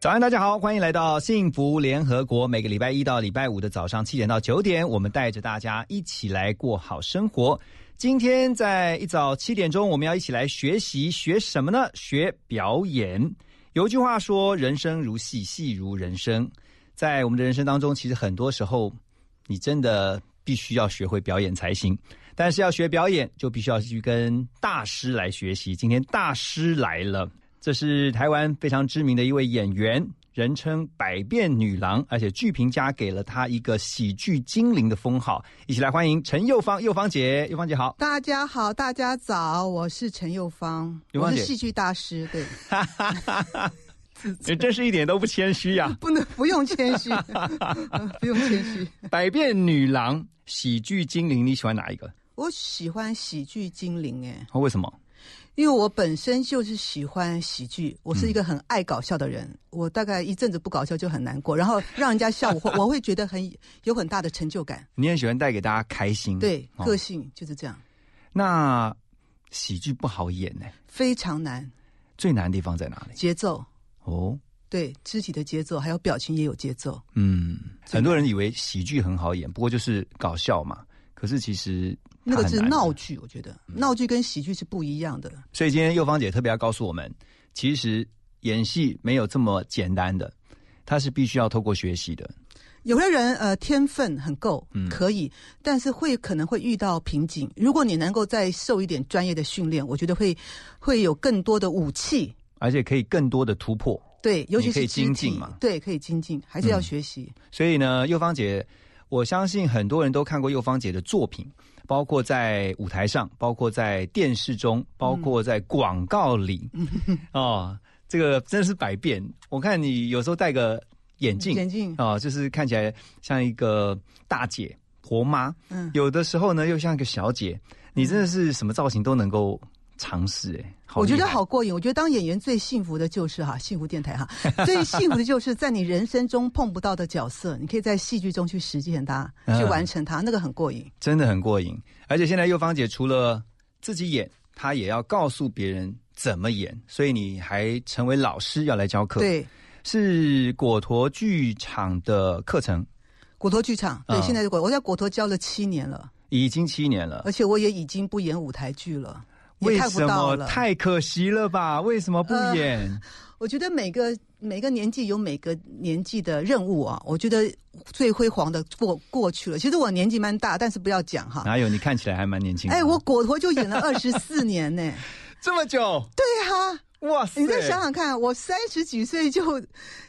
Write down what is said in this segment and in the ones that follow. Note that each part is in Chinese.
早安，大家好，欢迎来到幸福联合国。每个礼拜一到礼拜五的早上七点到九点，我们带着大家一起来过好生活。今天在一早七点钟，我们要一起来学习学什么呢？学表演。有一句话说：“人生如戏，戏如人生。”在我们的人生当中，其实很多时候，你真的必须要学会表演才行。但是要学表演，就必须要去跟大师来学习。今天大师来了。这是台湾非常知名的一位演员，人称“百变女郎”，而且剧评家给了她一个喜剧精灵的封号。一起来欢迎陈幼芳，幼芳姐，幼芳姐好。大家好，大家早，我是陈幼芳，我是戏剧大师，对。你 真是一点都不谦虚呀！不能不用谦虚，不用谦虚。百变女郎、喜剧精灵，你喜欢哪一个？我喜欢喜剧精灵，哎，为什么？因为我本身就是喜欢喜剧，我是一个很爱搞笑的人。我大概一阵子不搞笑就很难过，然后让人家笑我，我会觉得很有很大的成就感。你很喜欢带给大家开心，对，个性就是这样。那喜剧不好演呢？非常难。最难的地方在哪里？节奏。哦，对，肢体的节奏还有表情也有节奏。嗯，很多人以为喜剧很好演，不过就是搞笑嘛。可是其实。那个是闹剧，我觉得闹剧跟喜剧是不一样的。所以今天幼芳姐特别要告诉我们，其实演戏没有这么简单的，它是必须要透过学习的。有的人呃天分很够，可以，但是会可能会遇到瓶颈。如果你能够再受一点专业的训练，我觉得会会有更多的武器，而且可以更多的突破。对，尤其是精进嘛，对，可以精进，还是要学习。所以呢，幼芳姐，我相信很多人都看过幼芳姐的作品。包括在舞台上，包括在电视中，包括在广告里，哦，这个真的是百变。我看你有时候戴个眼镜，眼镜啊，就是看起来像一个大姐婆妈，嗯，有的时候呢又像一个小姐，你真的是什么造型都能够。尝试哎，我觉得好过瘾。我觉得当演员最幸福的就是哈，幸福电台哈，最幸福的就是在你人生中碰不到的角色，你可以在戏剧中去实践它，去完成它，那个很过瘾，真的很过瘾。而且现在幼芳姐除了自己演，她也要告诉别人怎么演，所以你还成为老师要来教课。对，是果陀剧场的课程。果陀剧场，对，现在是果，我在果陀教了七年了，已经七年了，而且我也已经不演舞台剧了。为什么太可惜了吧？为什么不演？我觉得每个每个年纪有每个年纪的任务啊。我觉得最辉煌的过过去了。其实我年纪蛮大，但是不要讲哈。哪有？你看起来还蛮年轻。哎，我果陀就演了二十四年呢，这么久？对啊，哇塞！你再想想看，我三十几岁就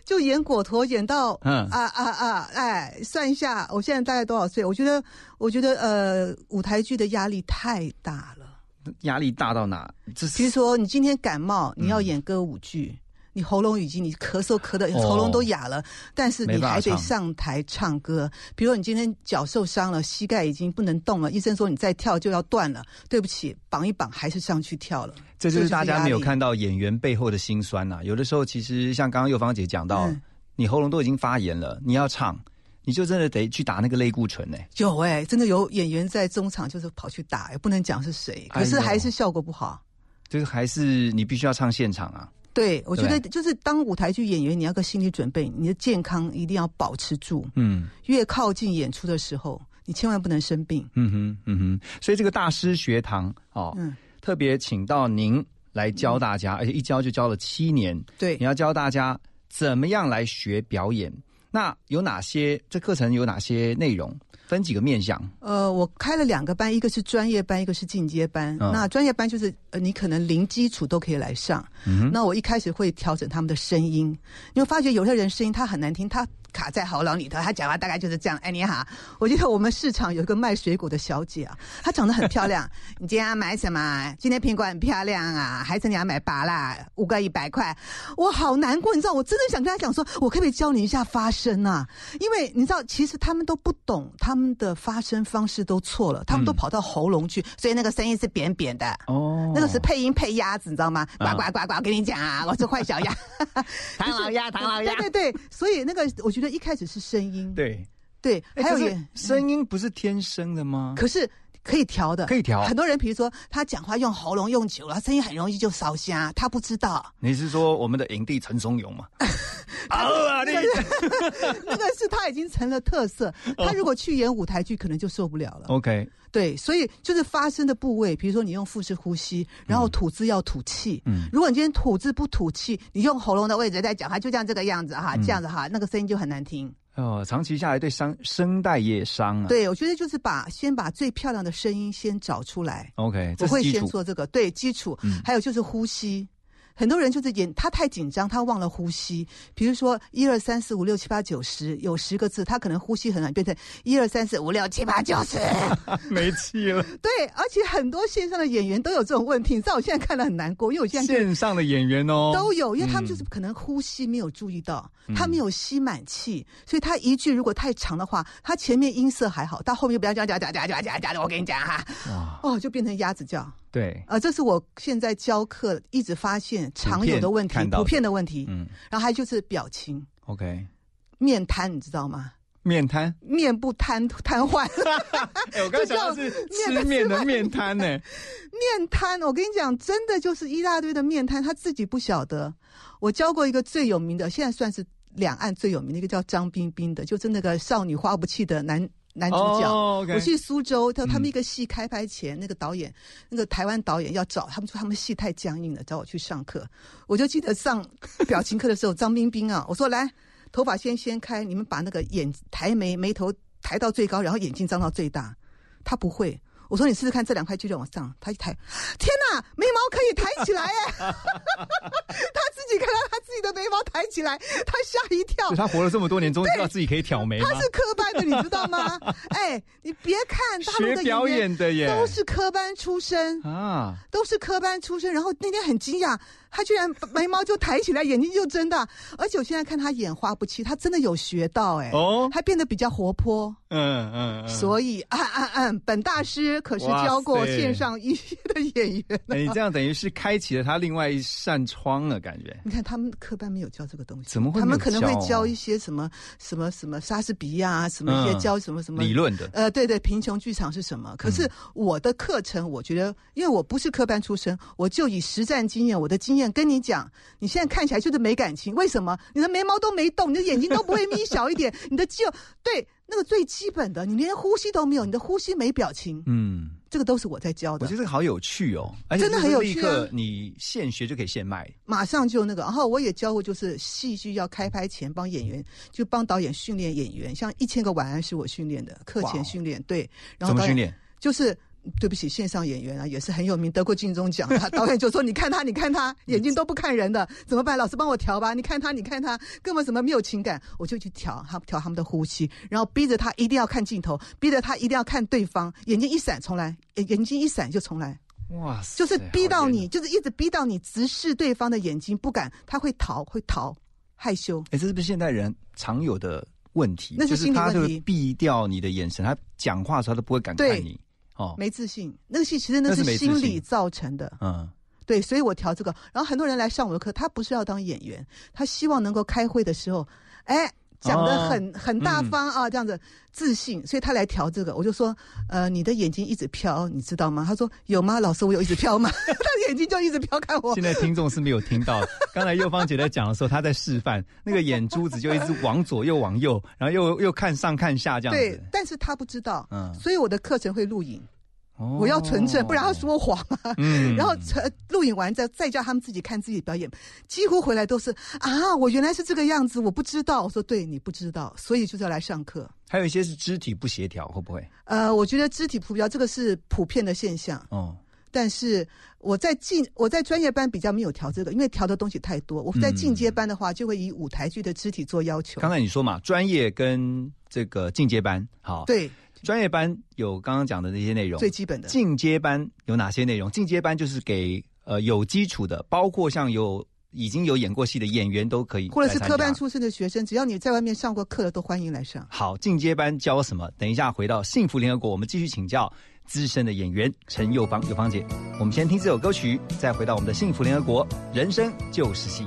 就演果陀，演到嗯啊啊啊！哎，算一下，我现在大概多少岁？我觉得，我觉得呃，舞台剧的压力太大了。压力大到哪？比如说，你今天感冒，你要演歌舞剧，你喉咙已经你咳嗽咳的喉咙都哑了，但是你还得上台唱歌。比如说，你今天脚受伤了，膝盖已经不能动了，医生说你再跳就要断了。对不起，绑一绑还是上去跳了。这就是大家没有看到演员背后的辛酸呐。有的时候，其实像刚刚幼芳姐讲到，你喉咙都已经发炎了，你要唱。你就真的得去打那个类固醇呢？有哎，真的有演员在中场就是跑去打，也不能讲是谁，可是还是效果不好。就是还是你必须要唱现场啊。对，我觉得就是当舞台剧演员，你要个心理准备，你的健康一定要保持住。嗯，越靠近演出的时候，你千万不能生病。嗯哼，嗯哼。所以这个大师学堂哦，特别请到您来教大家，而且一教就教了七年。对，你要教大家怎么样来学表演。那有哪些？这课程有哪些内容？分几个面向？呃，我开了两个班，一个是专业班，一个是进阶班。那专业班就是呃，你可能零基础都可以来上。那我一开始会调整他们的声音，因为发觉有些人声音他很难听，他。卡在喉咙里头，他讲话大概就是这样。哎，你好，我记得我们市场有一个卖水果的小姐啊，她长得很漂亮。你今天要买什么？今天苹果很漂亮啊，还是你要买芭啦？五个一百块，我好难过，你知道？我真的想跟她讲说，我可不可以教你一下发声啊？因为你知道，其实他们都不懂，他们的发声方式都错了，他们都跑到喉咙去，所以那个声音是扁扁的。哦，那个是配音配鸭子，你知道吗？呱呱呱呱，我跟你讲啊，我是坏小鸭，唐老鸭，唐老鸭。对对对，所以那个我觉得。觉得一开始是声音，对对，还有声音不是天生的吗？可是可以调的，可以调。很多人比如说他讲话用喉咙用久了，声音很容易就烧瞎，他不知道。你是说我们的影帝陈松勇吗？啊，那个 那个是他已经成了特色。他如果去演舞台剧，可能就受不了了。OK，对，所以就是发声的部位，比如说你用腹式呼吸，然后吐字要吐气。嗯，如果你今天吐字不吐气，你用喉咙的位置在讲话，就像这个样子哈，这样子哈，那个声音就很难听。哦，长期下来对声声带也伤啊。对，我觉得就是把先把最漂亮的声音先找出来。OK，我会先做这个，对基础。嗯，还有就是呼吸。很多人就是演他太紧张，他忘了呼吸。比如说一二三四五六七八九十，有十个字，他可能呼吸很难，变成一二三四五六七八九十，没气了。对，而且很多线上的演员都有这种问题，你知道我现在看了很难过，因为我现在线上的演员哦都有，因为他们就是可能呼吸没有注意到，他没有吸满气，所以他一句如果太长的话，他前面音色还好，到后面不要讲讲讲讲讲讲讲的，我跟你讲哈，哦，就变成鸭子叫。对，呃，这是我现在教课一直发现常有的问题，普遍的问题。嗯，然后还就是表情，OK，面瘫，你知道吗？面瘫，面部瘫瘫痪。哎，我刚想的是吃面的面瘫呢。面瘫，我跟你讲，真的就是一大堆的面瘫，他自己不晓得。我教过一个最有名的，现在算是两岸最有名的一个叫张彬彬的，就是那个少女花不弃的男。男主角，我去苏州，他他们一个戏开拍前，那个导演，那个台湾导演要找他们说他们戏太僵硬了，找我去上课。我就记得上表情课的时候，张彬彬啊，我说来，头发先掀开，你们把那个眼抬眉，眉头抬到最高，然后眼睛张到最大。他不会。我说你试试看这两块肌肉往上，他一抬，天哪，眉毛可以抬起来耶！他自己看到他自己的眉毛抬起来，他吓一跳。他活了这么多年，终于知道自己可以挑眉。他是科班的，你知道吗？哎，你别看大陆的表演的耶，都是科班出身啊，都是科班出身。然后那天很惊讶。他居然眉毛就抬起来，眼睛就睁大，而且我现在看他眼花不弃，他真的有学到哎，哦，还变得比较活泼，嗯嗯，所以啊啊啊，本大师可是教过线上一些的演员，你这样等于是开启了他另外一扇窗了，感觉。你看他们科班没有教这个东西，怎么会？他们可能会教一些什么什么什么莎士比亚什么一些教什么什么理论的，呃，对对，贫穷剧场是什么？可是我的课程，我觉得，因为我不是科班出身，我就以实战经验，我的经验。跟你讲，你现在看起来就是没感情，为什么？你的眉毛都没动，你的眼睛都不会眯小一点，你的肌肉对那个最基本的，你连呼吸都没有，你的呼吸没表情，嗯，这个都是我在教的。我觉得这个好有趣哦，而且真的很有趣啊！你现学就可以现卖，马上就那个。然后我也教过，就是戏剧要开拍前帮演员，就帮导演训练演员，像一千个晚安是我训练的，课前训练对，然后怎么训练？就是。对不起，线上演员啊，也是很有名，得过金钟奖。导演就说：“你看他，你看他，眼睛都不看人的，怎么办？老师帮我调吧。你看他，你看他，根本什么没有情感。我就去调，他调他们的呼吸，然后逼着他一定要看镜头，逼着他一定要看对方，眼睛一闪重来，眼睛一闪就重来。哇塞！就是逼到你，就是一直逼到你直视对方的眼睛，不敢，他会逃，会逃，害羞。哎，这是不是现代人常有的问题？那是心理问题。避掉你的眼神，他讲话的时候他都不会敢看你。哦，没自信，那个戏其实那是心理造成的。嗯，对，所以我调这个。然后很多人来上我的课，他不是要当演员，他希望能够开会的时候，哎。讲的很很大方啊，这样子自信，所以他来调这个。我就说，呃，你的眼睛一直飘，你知道吗？他说有吗？老师，我有一直飘吗？他的眼睛就一直飘看我。现在听众是没有听到，刚才右芳姐在讲的时候，她在示范，那个眼珠子就一直往左右往右，然后又又看上看下这样子。对，但是他不知道，嗯，所以我的课程会录影。我要纯正，不然他说谎啊。嗯，然后录影完再再叫他们自己看自己表演，几乎回来都是啊，我原来是这个样子，我不知道。我说对你不知道，所以就是要来上课。还有一些是肢体不协调，会不会？呃，我觉得肢体不协调这个是普遍的现象。哦，但是我在进我在专业班比较没有调这个，因为调的东西太多。我在进阶班的话，就会以舞台剧的肢体做要求。刚才你说嘛，专业跟这个进阶班，好，对。专业班有刚刚讲的那些内容，最基本的。进阶班有哪些内容？进阶班就是给呃有基础的，包括像有已经有演过戏的演员都可以，或者是科班出身的学生，只要你在外面上过课的，都欢迎来上。好，进阶班教什么？等一下回到幸福联合国，我们继续请教资深的演员陈幼芳，幼芳姐。我们先听这首歌曲，再回到我们的幸福联合国，人生就是戏。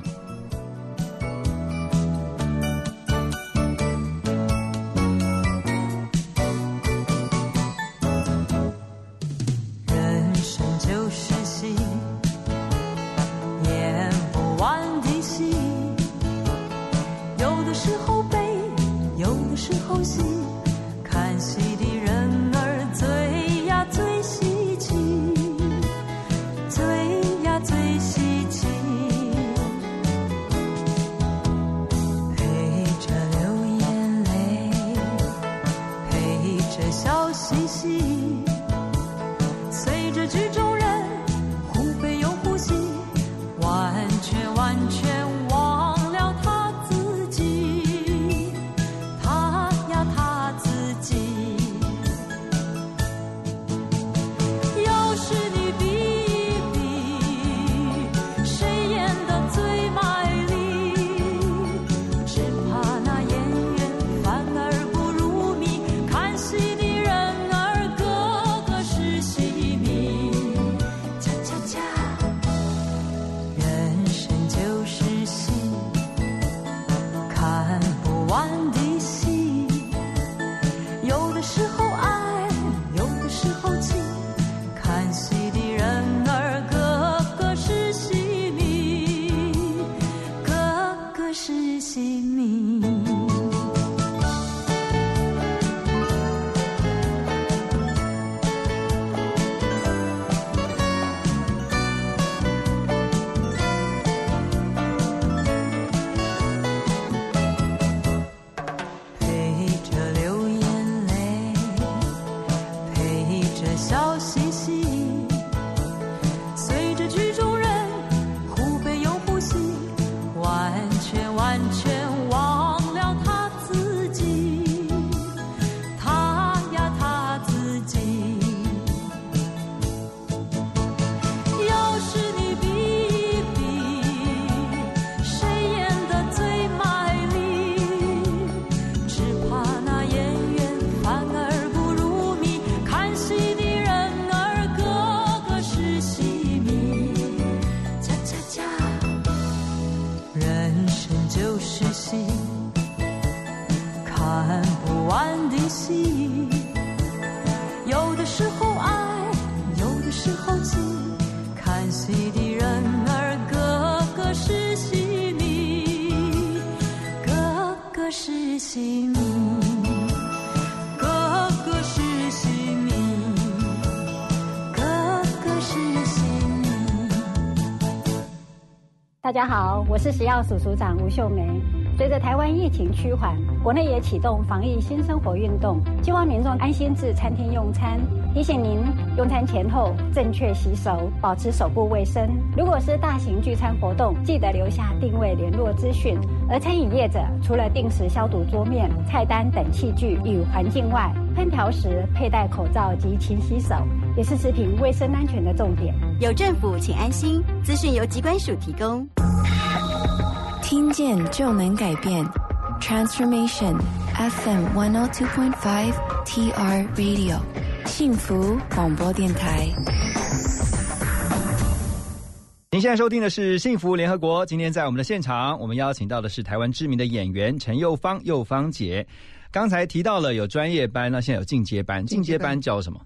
大家好，我是食药署署长吴秀梅。随着台湾疫情趋缓，国内也启动防疫新生活运动，希望民众安心至餐厅用餐。提醒您，用餐前后正确洗手，保持手部卫生。如果是大型聚餐活动，记得留下定位联络资讯。而餐饮业者除了定时消毒桌面、菜单等器具与环境外，烹调时佩戴口罩及勤洗手，也是食品卫生安全的重点。有政府，请安心。资讯由机关署提供。听见就能改变，Transformation FM one hundred two point five TR Radio，幸福广播电台。您现在收听的是《幸福联合国》。今天在我们的现场，我们邀请到的是台湾知名的演员陈幼芳，幼芳姐。刚才提到了有专业班，那现在有进阶班。进阶班教什么？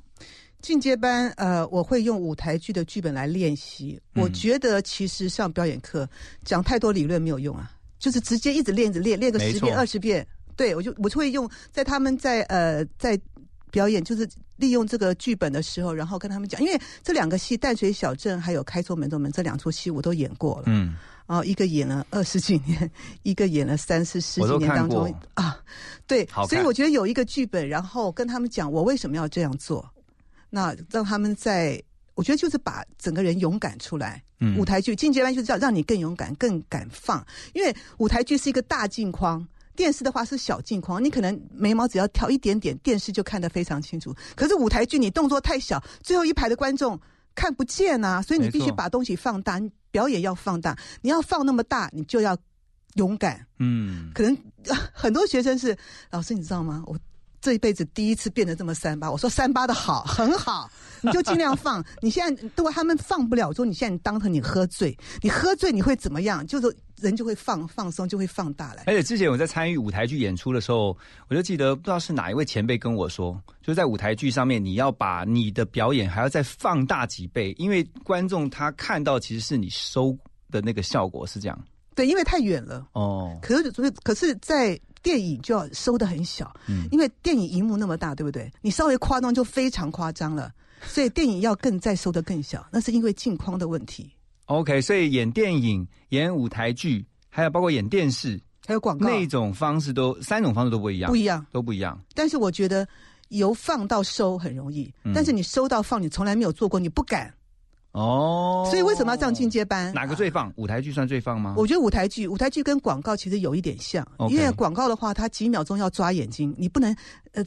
进阶班，呃，我会用舞台剧的剧本来练习。嗯。我觉得其实上表演课讲太多理论没有用啊，就是直接一直练，一直练，练个十遍、二十遍。对我就我就会用在他们在呃在表演，就是利用这个剧本的时候，然后跟他们讲，因为这两个戏《淡水小镇》还有《开错门的门》这两出戏我都演过了。嗯，哦，一个演了二十几年，一个演了三四十几年当中。啊，对所以我觉得有一个剧本，然后跟他们讲我为什么要这样做，那让他们在，我觉得就是把整个人勇敢出来。嗯舞台剧进阶班就是要让你更勇敢、更敢放，因为舞台剧是一个大镜框。电视的话是小镜框，你可能眉毛只要挑一点点，电视就看得非常清楚。可是舞台剧你动作太小，最后一排的观众看不见啊，所以你必须把东西放大，你表演要放大。你要放那么大，你就要勇敢。嗯，可能、啊很多学生是老师，你知道吗？我这一辈子第一次变得这么三八。我说三八的好，很好，你就尽量放。你现在如果他们放不了，说你现在当成你喝醉，你喝醉你会怎么样？就是人就会放放松，就会放大来。而且之前我在参与舞台剧演出的时候，我就记得不知道是哪一位前辈跟我说，就是在舞台剧上面，你要把你的表演还要再放大几倍，因为观众他看到其实是你收的那个效果是这样。对，因为太远了。哦，可是可是，在电影就要收的很小，嗯因为电影荧幕那么大，对不对？你稍微夸张就非常夸张了，所以电影要更再收的更小，那是因为镜框的问题，OK，所以演电影、演舞台剧，还有包括演电视还有广告那种方式都三种方式都不一样，不一样。都不一样。但是我觉得由放到收很容易，嗯但是你收到放你从来没有做过，你不敢，哦，所以为什么要上进阶班？哪个最放？舞台剧算最放吗？我觉得舞台剧，舞台剧跟广告其实有一点像因为广告的话，它几秒钟要抓眼睛，你不能呃，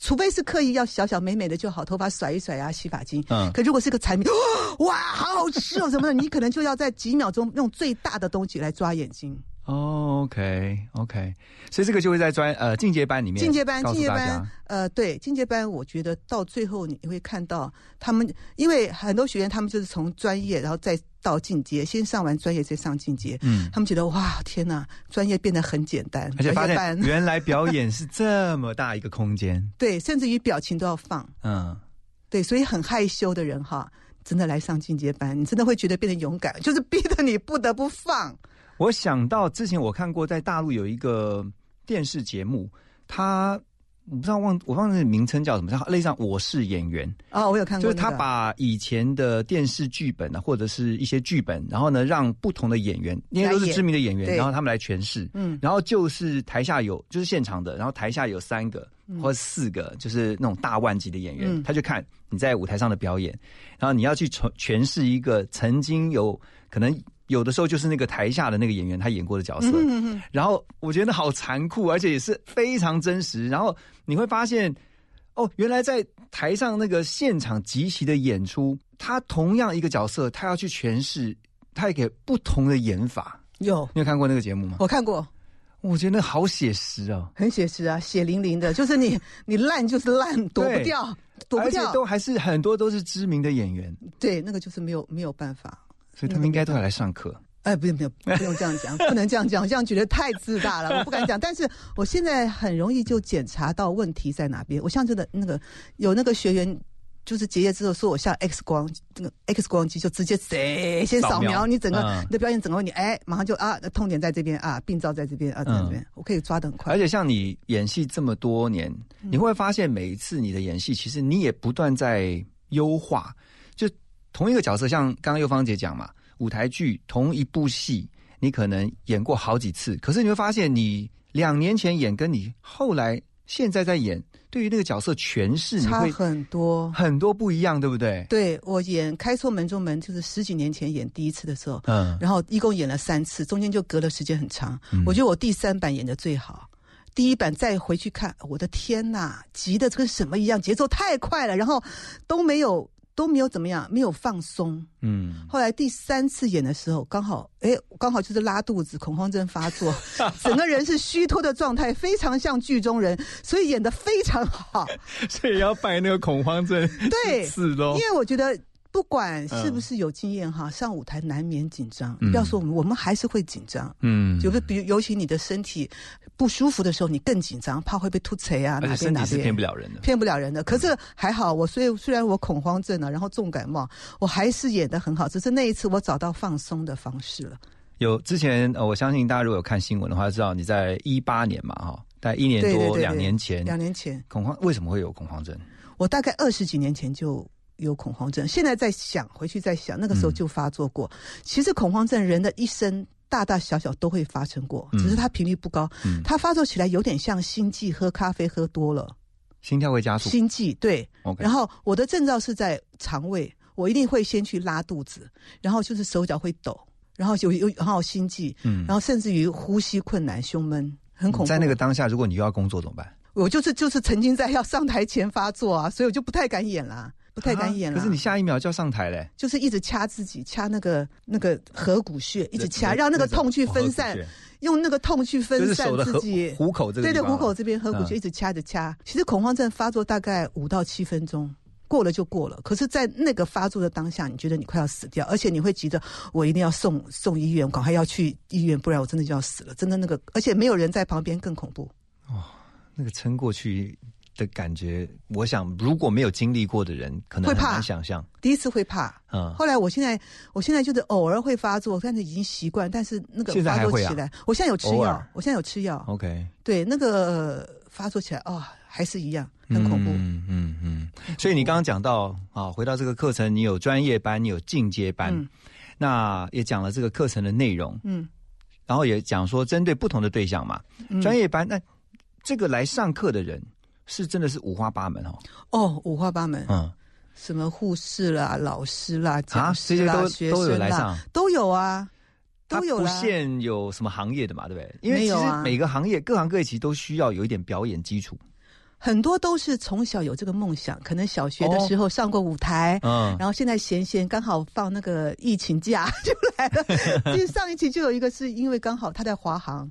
除非是刻意要小小美美的就好，头发甩一甩啊，洗发精。嗯可如果是个产品，哇，好好吃哦什么的，你可能就要在几秒钟用最大的东西来抓眼睛。哦，OK OK，所以这个就会在专呃进阶班里面，进阶班，进阶班，呃，对，进阶班，我觉得到最后你会看到他们，因为很多学员他们就是从专业，然后再到进阶，先上完专业再上进阶，嗯，他们觉得哇，天哪，专业变得很简单，而且发现原来 表演是这么大一个空间，对，甚至于表情都要放，嗯，对，所以很害羞的人哈，真的来上进阶班，你真的会觉得变得勇敢，就是逼得你不得不放。我想到之前我看过在大陆有一个电视节目，它我不知道忘我忘了名称叫什么，它类似像《我是演员》，哦，我有看过、那个，就是他把以前的电视剧本啊，或者是一些剧本，然后呢，让不同的演员，因为都是知名的演员，对然后他们来诠释。嗯。然后就是台下有就是现场的，然后台下有三个或者四个，就是那种大腕级的演员，嗯。他就看你在舞台上的表演，然后你要去诠诠释一个曾经有可能有的时候就是那个台下的那个演员他演过的角色，嗯嗯然后我觉得好残酷，而且也是非常真实。然后你会发现，哦，原来在台上那个现场即席的演出，他同样一个角色，他要去诠释，他也给不同的演法。有你有看过那个节目吗？我看过，我觉得那好写实啊，很写实啊，血淋淋的，就是你你烂就是烂，躲不掉，躲不掉。都还是很多都是知名的演员，对，那个就是没有没有办法。所以他们应该都要来上课。哎，不用不用不用这样讲，不能这样讲，这样觉得太自大了，我不敢讲。但是我现在很容易就检查到问题在哪边。我像这个那个有那个学员，就是结业之后说我像 X 光，那个 X 光机就直接谁先扫扫描描你整个、嗯你的表演整个问题，哎，马上就啊痛点在这边啊，病灶在这边啊在这边，我可以抓的很快而。且像你演戏这么多年，你会发现每一次你的演戏，其实你也不断在优化。就同一个角色，像刚刚佑芳姐讲嘛，舞台剧同一部戏，你可能演过好几次，可是你会发现，你两年前演跟你后来现在在演，对于那个角色诠释，差很多。很多不一样，对不对？对我演《开错门中门》，就是十几年前演第一次的时候，嗯，然后一共演了三次，中间就隔了时间很长。嗯我觉得我第三版演的最好，第一版再回去看，我的天呐，急的跟什么一样，节奏太快了，然后都没有都没有怎么样，没有放松。嗯，后来第三次演的时候，刚好哎，刚好就是拉肚子，恐慌症发作，整个人是虚脱的状态，非常像剧中人，所以演的非常好。所以要拜那个恐慌症对是的因为我觉得不管是不是有经验哈，上舞台难免紧张。要说我们，我们还是会紧张。嗯，就是比如，尤其你的身体不舒服的时候，你更紧张，怕会被突锤啊，哪边哪身体是骗不了人的。骗不了人的。可是还好，我虽虽然我恐慌症啊，然后重感冒，我还是演的很好。只是那一次我找到放松的方式了。有之前呃，我相信大家如果有看新闻的话，知道你在一八年嘛，哈，在一年多两年前，两年前，恐慌为什么会有恐慌症？我大概二十几年前就有恐慌症，现在在想回去再想，那个时候就发作过。其实恐慌症人的一生大大小小都会发生过，嗯只是它频率不高。嗯它发作起来有点像心悸，喝咖啡喝多了，心跳会加速。心悸对。然后我的症状是在肠胃，我一定会先去拉肚子，然后就是手脚会抖，然后有有然后心悸，嗯然后甚至于呼吸困难、胸闷，很恐怖。在那个当下，如果你又要工作怎么办？我就是就是曾经在要上台前发作啊，所以我就不太敢演啦，不太敢演了。啊可是你下一秒就要上台嘞，就是一直掐自己，掐那个那个合谷穴，一直掐，让那个痛去分散用那个痛去分散自己。虎虎口这个对对，虎口这边合谷穴嗯一直掐着掐。其实恐慌症发作大概五到七分钟。过了就过了，可是，在那个发作的当下，你觉得你快要死掉，而且你会急着我一定要送送医院，赶快要去医院，不然我真的就要死了。真的那个，而且没有人在旁边更恐怖。哦那个撑过去的感觉，我想如果没有经历过的人，可能很会怕难想象。第一次会怕，嗯，后来我现在我现在就是偶尔会发作，但是已经习惯，但是那个发现在还会啊作起来，我现在有吃药，我现在有吃药，OK，对，那个发作起来哦，还是一样很恐怖。嗯嗯嗯。所以你刚刚讲到啊，回到这个课程，你有专业班，你有进阶班，嗯那也讲了这个课程的内容，嗯然后也讲说针对不同的对象嘛，嗯专业班那这个来上课的人是真的是五花八门哦，哦，五花八门，嗯。什么护士啦、老师啦、啊讲师啦、这些都学都有生啦来上，都有啊，都有不。限有什么行业的嘛，对不对？因为其实每个行业各行各业其实都需要有一点表演基础，很多都是从小有这个梦想，可能小学的时候上过舞台，嗯然后现在闲闲刚好放那个疫情假 就来了。其实上一期就有一个是因为刚好他在华航，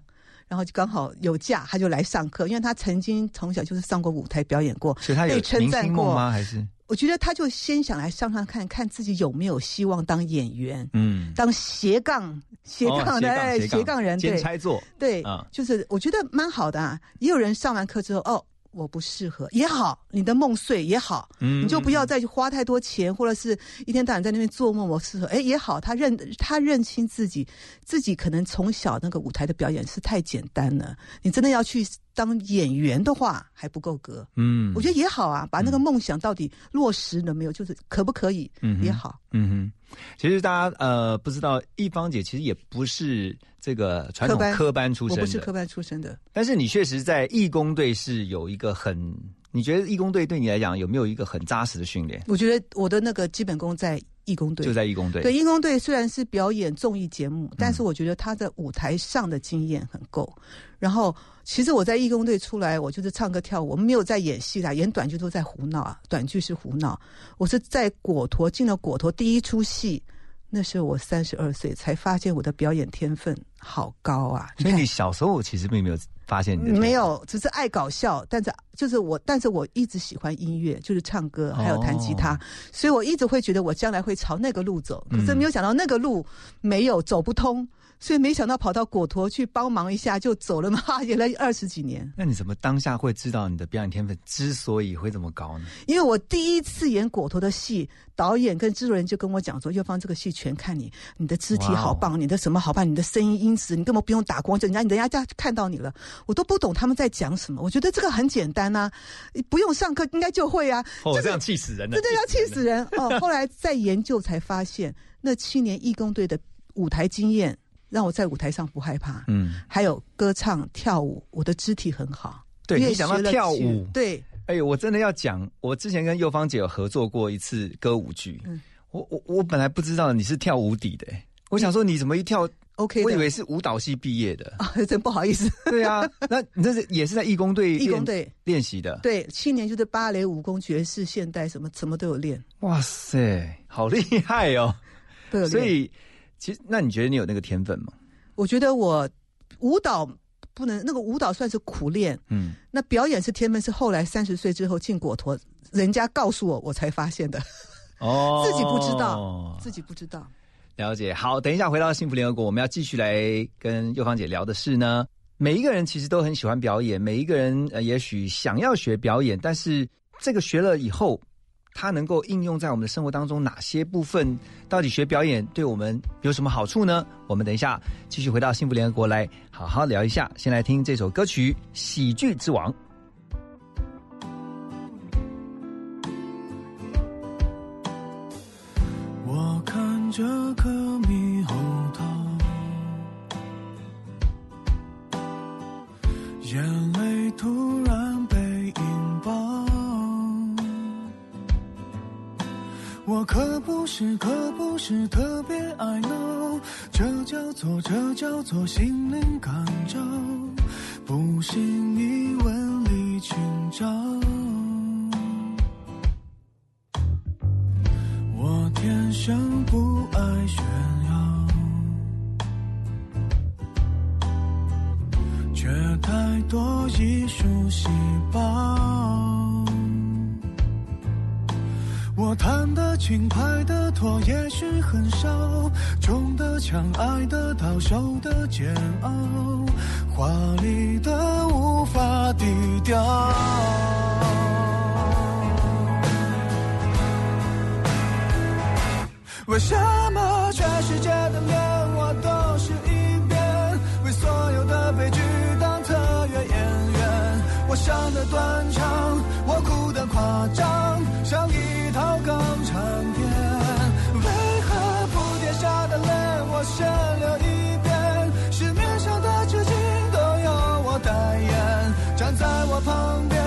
然后就刚好有假，他就来上课，因为他曾经从小就是上过舞台表演过，所以他有被称赞过吗？还是我觉得他就先想来上上看看自己有没有希望当演员，嗯当斜杠斜哦杠的、哎斜杠人，对兼差做，对，啊就是我觉得蛮好的啊。也有人上完课之后，哦，我不适合。也好，你的梦碎也好，嗯你就不要再去花太多钱，或者是一天到晚在那边做梦，我适合，哎也好，他认他认清自己，自己可能从小那个舞台的表演是太简单了，你真的要去当演员的话还不够格。嗯我觉得也好啊，把那个梦想到底落实了没有，就是可不可以嗯也好。嗯哼，其实大家呃不知道，一芳姐其实也不是这个传统科班科班出身的，我不是科班出身的，但是你确实在义工队是有一个很，你觉得义工队对你来讲有没有一个很扎实的训练？我觉得我的那个基本功在义工队，就在义工队，对，义工队虽然是表演综艺节嗯目，但是我觉得他在舞台上的经验很够。然后，其实我在义工队出来，我就是唱歌跳舞，我们没有在演戏啦，演短剧都在胡闹啊，短剧是胡闹。我是在果陀进了果陀第一出戏，那时候我三十二岁，才发现我的表演天分好高啊！所以你小时候其实并没有发现你的没有，只是爱搞笑，但是就是我，但是我一直喜欢音乐，就是唱歌，还有弹吉他，哦所以我一直会觉得我将来会朝那个路走。可是嗯没有想到那个路没有走不通，所以没想到跑到果陀去帮忙一下，就走了嘛，演了二十几年。那你怎么当下会知道你的表演天分之所以会这么高呢？因为我第一次演果陀的戏，导演跟制作人就跟我讲说：“又芳这个戏全看你，你的肢体好棒，你的什么好棒，你的声音音质，你根本不用打光，就人家人家家看到你了。”我都不懂他们在讲什么。我觉得这个很简单呐、你不用上课应该就会啊。哦，这样气死人了！真的要气死人哦！后来再研究才发现，那七年义工队的舞台经验让我在舞台上不害怕。嗯，还有歌唱、跳舞，我的肢体很好。对你讲到跳舞对，哎，我真的要讲，我之前跟幼芳姐有合作过一次歌舞剧，嗯我我我本来不知道你是跳舞底的，哎我想说你怎么一跳，OK 我以为是舞蹈系毕业的。啊，真不好意思。对啊，那你这是也是在义工队 义工练队练习的。对七年就是芭蕾、武功、爵士、现代，什么什么都有练，哇塞，好厉害哦！所以其实，那你觉得你有那个天分吗？我觉得我舞蹈不能，那个舞蹈算是苦练，嗯，那表演是天分，是后来三十岁之后进果陀，人家告诉我，我才发现的，哦，自己不知道，自己不知道。了解。好，等一下回到幸福联合国，我们要继续来跟佑芳姐聊的是呢，每一个人其实都很喜欢表演，每一个人呃也许想要学表演，但是这个学了以后，它能够应用在我们的生活当中哪些部分？到底学表演对我们有什么好处呢？我们等一下继续回到幸福联合国来好好聊一下。先来听这首歌曲《喜剧之王》。我看着颗猕猴桃，眼泪突然被我可不是，可不是特别爱闹，这叫做，这叫做心灵感召，不信你问李清照。勤快的拖也许很少，冲的强，爱的到，受的煎熬，华丽的无法低调。为什么全世界的面我都是一遍？为所有的悲剧当特约演员？我想的断肠，我哭的夸张，像一套钢。我先流一遍？市面上的纸巾都由我代言，站在我旁边，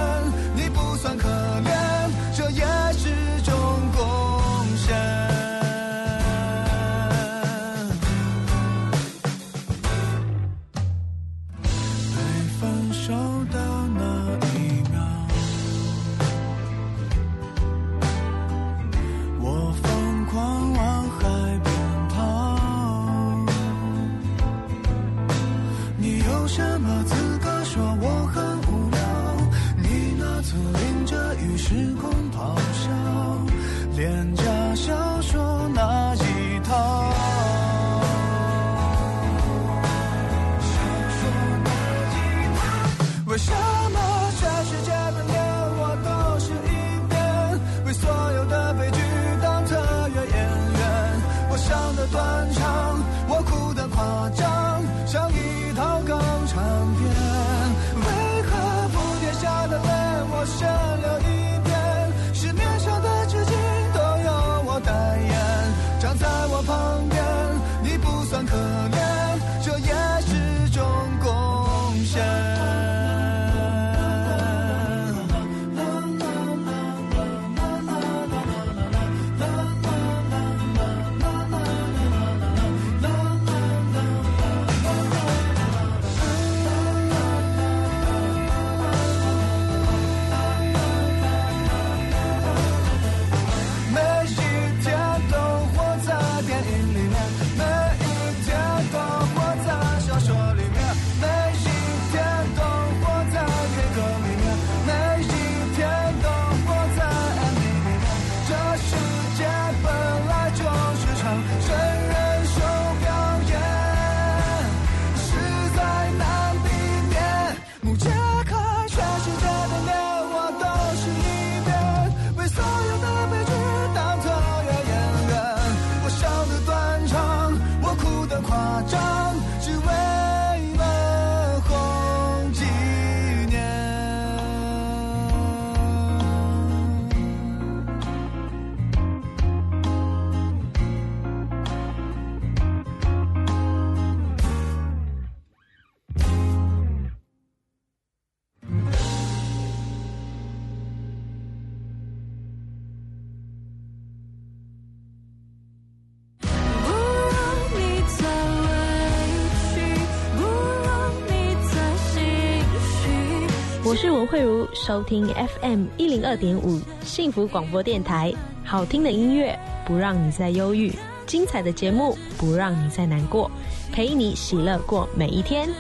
慧茹，收听 FM 一零二点五幸福广播电台，好听的音乐不让你再忧郁，精彩的节目不让你再难过，陪你喜乐过每一天。有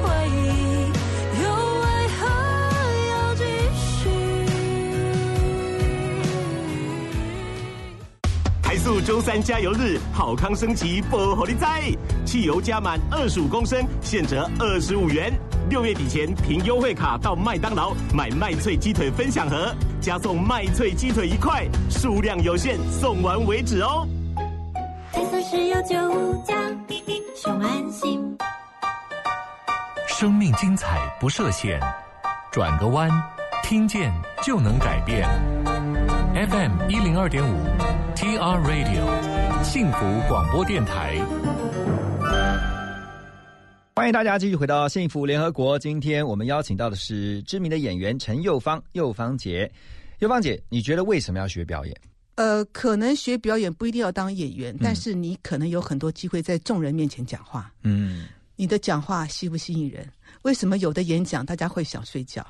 回忆，又为何要继续？台塑周三加油日，好康升级不火力在，汽油加满二十五公升，现折二十五元。六月底前凭优惠卡到麦当劳买麦脆鸡腿分享盒，加送麦脆鸡腿一块，数量有限，送完为止哦。生命精彩不设限，转个弯，听见就能改变。FM 一零二点五，TR Radio，幸福广播电台。欢迎大家继续回到幸福联合国。今天我们邀请到的是知名的演员陈幼芳，幼芳姐。幼芳姐，你觉得为什么要学表演？呃，可能学表演不一定要当演员，但是你可能有很多机会在众人面前讲话。嗯你的讲话吸不吸引人？为什么有的演讲大家会想睡觉？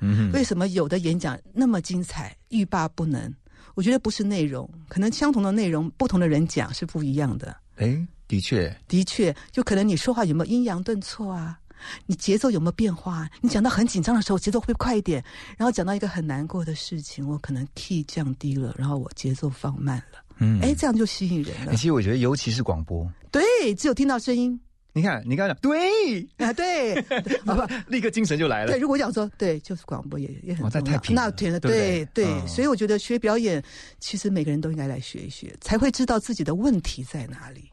嗯为什么有的演讲那么精彩，欲罢不能？我觉得不是内容，可能相同的内容，不同的人讲是不一样的。哎，的确，的确，就可能你说话有没有阴阳顿挫啊？你节奏有没有变化？你讲到很紧张的时候，节奏会不会快一点？然后讲到一个很难过的事情，我可能 key 降低了，然后我节奏放慢了。嗯哎，这样就吸引人了哎。其实我觉得，尤其是广播，对，只有听到声音，你看，你刚刚讲对啊，对，啊不，立刻精神就来了。对，如果讲说对，就是广播也也很哇，重要。那太平了那对了，对对对对，嗯所以我觉得学表演，其实每个人都应该来学一学，才会知道自己的问题在哪里。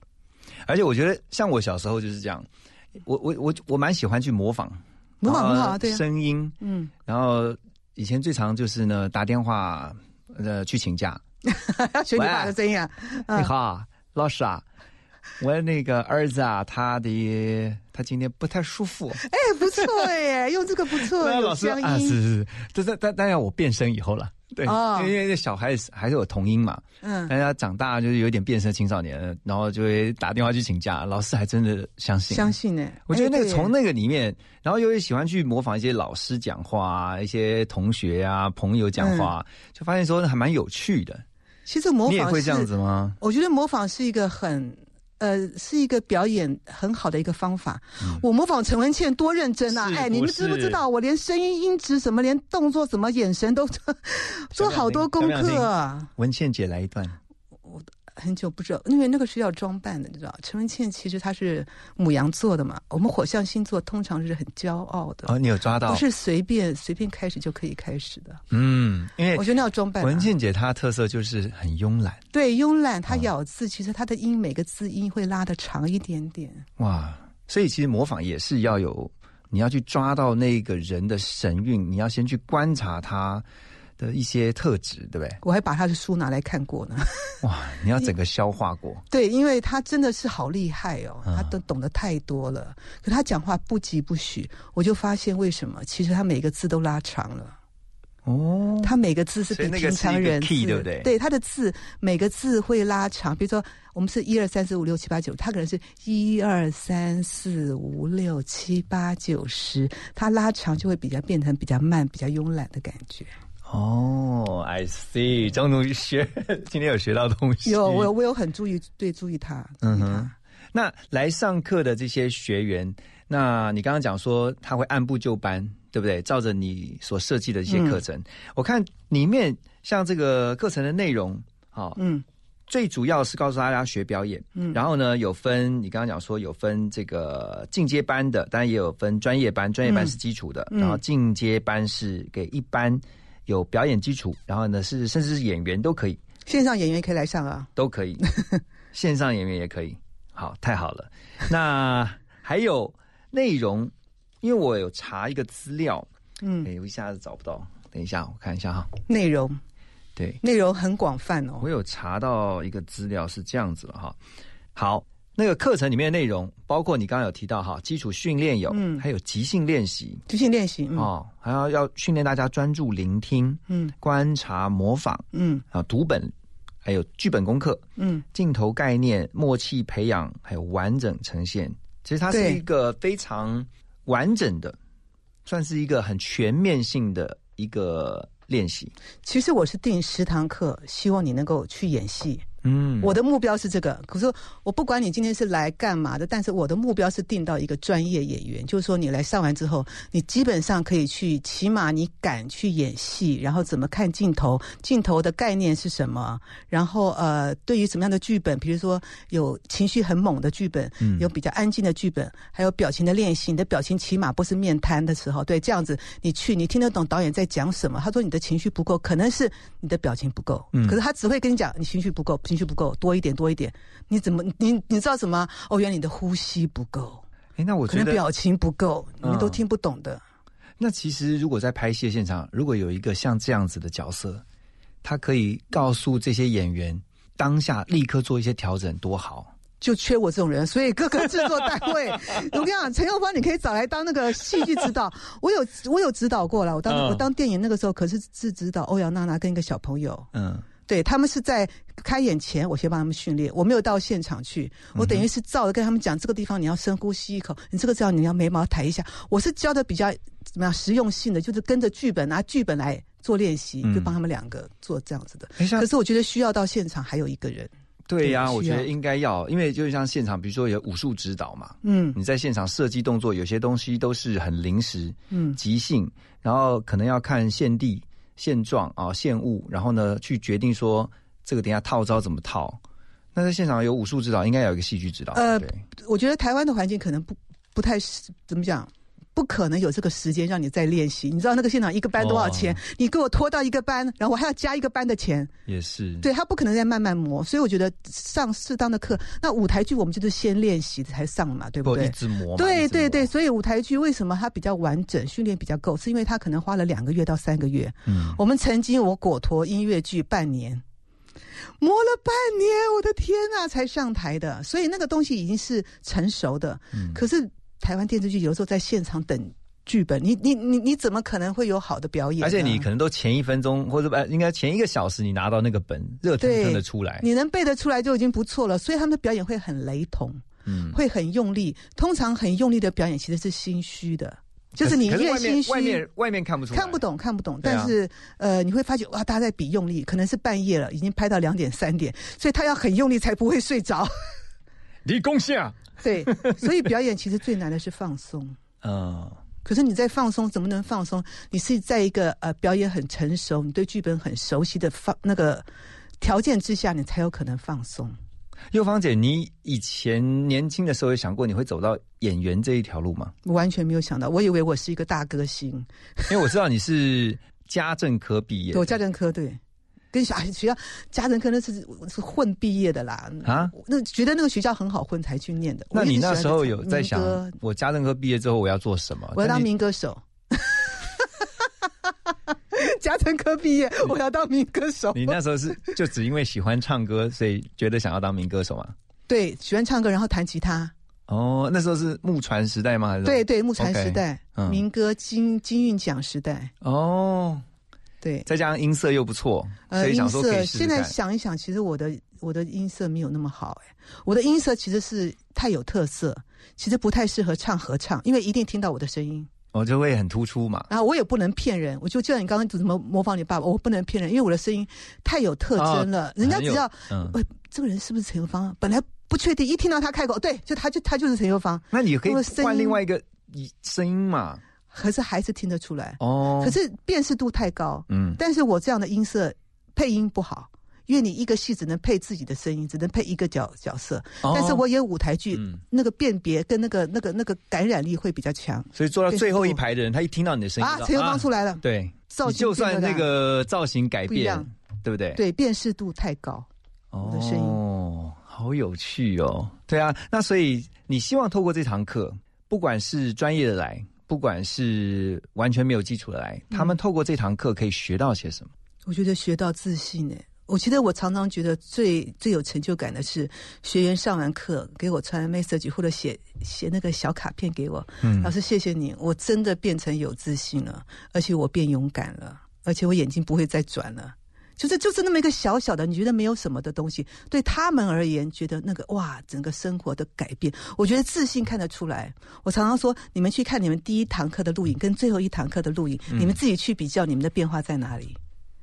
而且我觉得，像我小时候就是这样，我我我我蛮喜欢去模仿，模仿很好啊对啊。声音，嗯，然后以前最常就是呢打电话呃去请假，学你爸的声音啊，你好，老师啊，我那个儿子啊，他的他今天不太舒服。哎，不错哎，用这个不错，老师啊，是，是是，这这但但要我变声以后了，对，哦因为这小孩子还是有童音嘛，嗯大家长大就是有点变成青少年，然后就会打电话去请假，老师还真的相信，相信呢。我觉得那个哎从那个里面，然后又会喜欢去模仿一些老师讲话啊，一些同学啊、朋友讲话，就发现说还蛮有趣的。其实模仿你也会这样子吗？我觉得模仿是一个很。呃，是一个表演很好的一个方法。我模仿陈文倩多认真啊！哎，你们知不知道？我连声音音质什么，连动作什么，眼神都做 好多功课啊。文倩姐来一段，很久不知道，因为那个是要装扮的，你知道？陈文茜其实她是母羊座的嘛，我们火象星座通常是很骄傲的，哦，你有抓到？不是随便随便开始就可以开始的。嗯，因为我觉得那要装扮啊、文倩姐她特色就是很慵懒，对慵懒，她咬字、其实她的音每个字音会拉的长一点点。哇！所以其实模仿也是要有，你要去抓到那个人的神韵，你要先去观察他的一些特质，对不对？我还把他的书拿来看过呢。哇！你要整个消化过。对，因为他真的是好厉害哦，他都懂得太多了。可他讲话不疾不徐，我就发现为什么？其实他每个字都拉长了。哦，他每个字是比平常人 key，字对不对对，他的字每个字会拉长，比如说我们是一二三四五六七八九，他可能是一二三四五六七八九十，他拉长就会比较变成比较慢、比较慵懒的感觉。哦，I see，张同学 今天有学到东西。有，我有我有很注意对注意他，嗯哼。那来上课的这些学员，那你刚刚讲说他会按部就班，对不对？照着你所设计的一些课程，我看里面像这个课程的内容，好、嗯。最主要是告诉大家学表演，嗯。然后呢有分，你刚刚讲说有分这个进阶班的，当然也有分专业班，专业班是基础的，嗯。然后进阶班是给一般有表演基础，然后呢是甚至是演员都可以，线上演员可以来上啊。都可以，线上演员也可以。好，太好了。那 还有内容，因为我有查一个资料，嗯哎，我一下子找不到，等一下我看一下哈。内容对，内容很广泛哦我。有查到一个资料是这样子了哈。好，那个课程里面的内容包括你刚刚有提到哈，基础训练有，嗯还有即兴练习即兴练习，嗯哦，还要要训练大家专注聆听、嗯观察、模仿嗯啊，读本，还有剧本功课。嗯，镜头概念、默契培养，还有完整呈现，其实它是一个非常完整的，算是一个很全面性的一个练习。其实我是定十堂课，希望你能够去演戏。嗯，我的目标是这个，可是我不管你今天是来干嘛的，但是我的目标是定到一个专业演员，就是说你来上完之后，你基本上可以去，起码你敢去演戏，然后怎么看镜头，镜头的概念是什么，然后呃，对于什么样的剧本，比如说有情绪很猛的剧本，嗯有比较安静的剧本，还有表情的练习，你的表情起码不是面瘫的时候，对，这样子你去，你听得懂导演在讲什么。他说你的情绪不够，可能是你的表情不够，嗯可是他只会跟你讲你情绪不够，情绪不够，多一点，多一点。你怎么你你知道什么？哦，原来你的呼吸不够，哎，那我可能表情不够，你们都嗯听不懂的。那其实如果在拍戏的现场，如果有一个像这样子的角色，他可以告诉这些演员当下立刻做一些调整，多好。就缺我这种人，所以各个制作单位，我跟你讲，陈佑芳你可以找来当那个戏剧指导。我有我有指导过了，我当、嗯我当电影那个时候可是是指导欧阳娜娜跟一个小朋友，嗯，对他们是在开演前，我先帮他们训练，我没有到现场去，我等于是照着跟他们讲，这个地方你要深呼吸一口，你这个地方你要眉毛抬一下。我是教的比较怎么样实用性的，就是跟着剧本拿剧本来做练习，嗯就帮他们两个做这样子的。可是我觉得需要到现场还有一个人，对呀、我觉得应该要，因为就像现场，比如说有武术指导嘛，嗯。你在现场设计动作，有些东西都是很临时、嗯。即兴，然后可能要看现地、现状啊、现物，然后呢去决定说这个等下套招怎么套。那在现场有武术指导，应该有一个戏剧指导。呃对，我觉得台湾的环境可能不不太是怎么讲，不可能有这个时间让你再练习。你知道那个现场一个班多少钱？哦你给我拖到一个班，然后我还要加一个班的钱，也是。对他不可能再慢慢磨。所以我觉得上适当的课，那舞台剧我们就是先练习才上嘛，对不不对？一直磨。对对对，，所以舞台剧为什么它比较完整，训练比较够，是因为它可能花了两个月到三个月。嗯，我们曾经我果陀音乐剧半年，磨了半年，我的天呐，才上台的，所以那个东西已经是成熟的。嗯可是台湾电视剧有时候在现场等剧本，你你你你怎么可能会有好的表演？而且你可能都前一分钟或者呃，应该前一个小时你拿到那个本，热腾腾的出来。你能背得出来就已经不错了，所以他们的表演会很雷同，嗯，会很用力。通常很用力的表演其实是心虚的，就是你越心虚，外面外面看不出来，看不懂，看不懂。但是、呃，你会发觉哇，大家在比用力，可能是半夜了，已经拍到两点三点，所以他要很用力才不会睡着。立功下。对，所以表演其实最难的是放松。嗯，可是你在放松，怎么能放松？你是在一个呃表演很成熟，你对剧本很熟悉的放那个条件之下，你才有可能放松。幼芳姐，你以前年轻的时候有想过你会走到演员这一条路吗？我完全没有想到，我以为我是一个大歌星，因为我知道你是家政科毕业的，我家政科对。跟小学校家政科那是是混毕业的啦啊，那觉得那个学校很好混才去念的。那你那时候有在想，我家政科毕业之后我要做什么？我要当民歌手。家政科毕业，我要当民歌手。你那时候是就只因为喜欢唱歌，所以觉得想要当民歌手吗？对喜欢唱歌，然后弹吉他。哦，那时候是木船时代吗？还是对对，木船时代，嗯民歌金金韵奖时代。哦，对，再加上音色又不错，所呃，音以想说可以色试试现在。想一想，其实我的我的音色没有那么好哎，我的音色其实是太有特色，其实不太适合唱合唱，因为一定听到我的声音。我就会很突出嘛。然后我也不能骗人，我就就像你刚刚怎么模仿你爸爸，我不能骗人，因为我的声音太有特征了，哦人家只要，嗯喂，这个人是不是陈友芳？本来不确定，一听到他开口，对，就他就他就是陈友芳，那你可以换另外一个声音嘛？可是还是听得出来。哦，可是辨识度太高，嗯，但是我这样的音色配音不好，因为你一个戏只能配自己的声音，只能配一个角角色。哦但是我演舞台剧，嗯那个辨别跟那个那个那个感染力会比较强。所以坐到最后一排的人，他一听到你的声音，啊，陈友芳出来了，对，造型就算那个造型改变不，对不对？对，辨识度太高。哦，的声音好有趣哦。对啊，那所以你希望透过这堂课，不管是专业的来，不管是完全没有基础的来，他们透过这堂课可以学到些什么？我觉得学到自信诶。我觉得我常常觉得最最有成就感的是学员上完课给我传 message 或者写写那个小卡片给我，嗯老师谢谢你，我真的变成有自信了，而且我变勇敢了，而且我眼睛不会再转了。就是就是那么一个小小的，你觉得没有什么的东西，对他们而言，觉得那个哇，整个生活的改变，我觉得自信看得出来。我常常说，你们去看你们第一堂课的录影跟最后一堂课的录影，嗯你们自己去比较，你们的变化在哪里？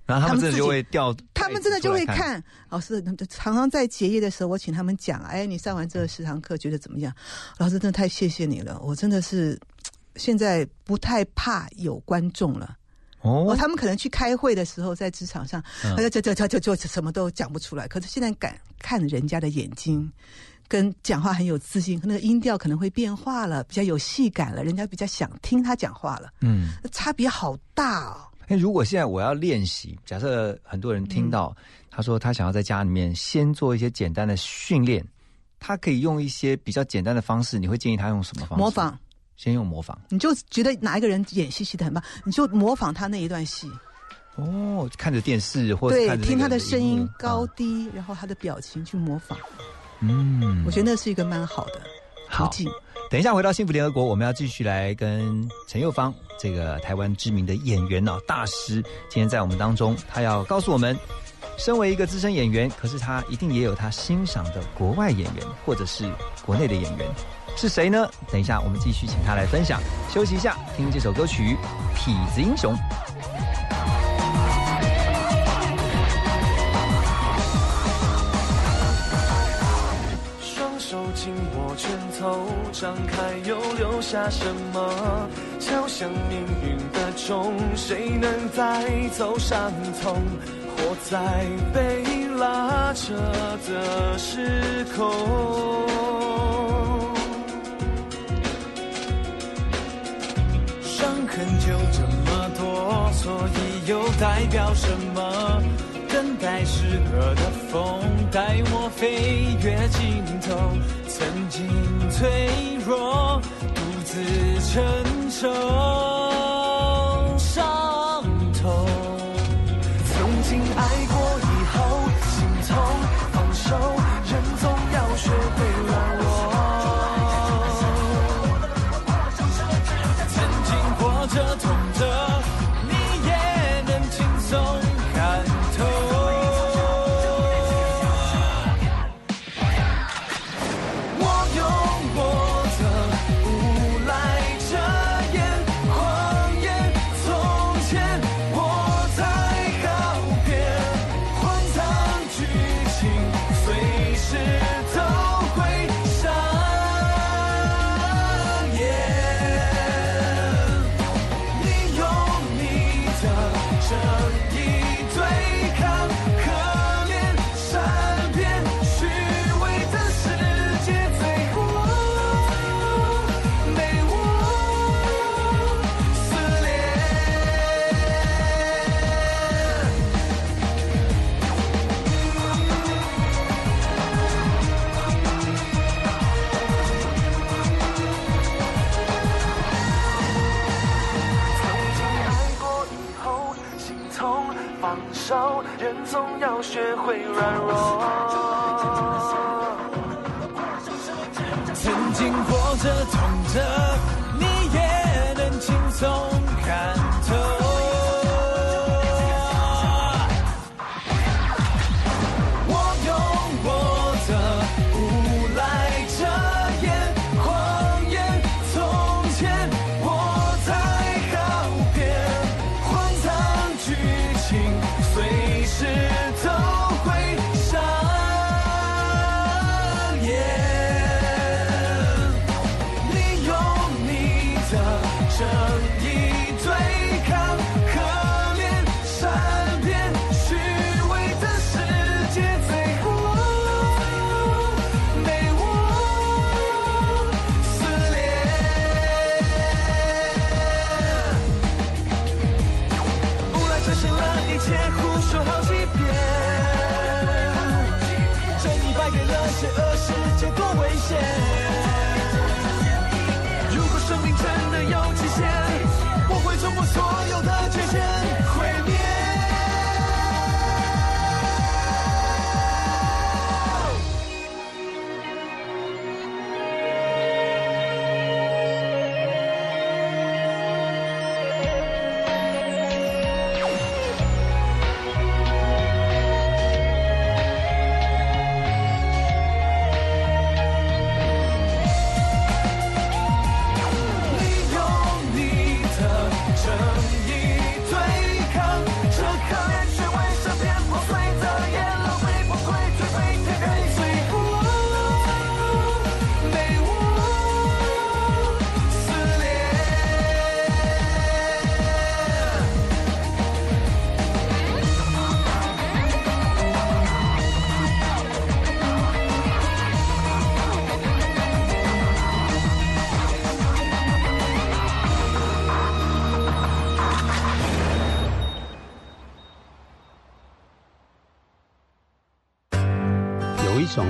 然后他们真的就他们自己会掉，他们真的就会看。老师，常常在结业的时候，我请他们讲，哎，你上完这十堂课觉得怎么样？老师真的太谢谢你了，我真的是 现在不太怕有观众了。哦，他们可能去开会的时候，在职场上，嗯他就就就就就就什么都讲不出来。可是现在敢看人家的眼睛，跟讲话很有自信，那个音调可能会变化了，比较有戏感了，人家比较想听他讲话了，嗯，差别好大哦。哎，如果现在我要练习，假设很多人听到、他说他想要在家里面先做一些简单的训练，他可以用一些比较简单的方式，你会建议他用什么方式？模仿，先用模仿。你就觉得哪一个人演戏戏的很棒，你就模仿他那一段戏。哦，看着电视或者对听他的声音高啊低，然后他的表情去模仿，嗯我觉得那是一个蛮好的途好径。等一下回到幸福联合国，我们要继续来跟陈佑芳这个台湾知名的演员哦大师，今天在我们当中，他要告诉我们，身为一个资深演员，可是他一定也有他欣赏的国外演员或者是国内的演员，是谁呢？等一下我们继续请他来分享。休息一下，听这首歌曲《痞子英雄》。双手紧握拳头，张开又留下什么？敲响命运的钟，谁能带走伤痛？活在被拉扯的时空。恨就这么多，所以又代表什么？等待适合的风，带我飞越尽头。曾经脆弱，独自承受伤痛。曾经爱过以后，心痛放手，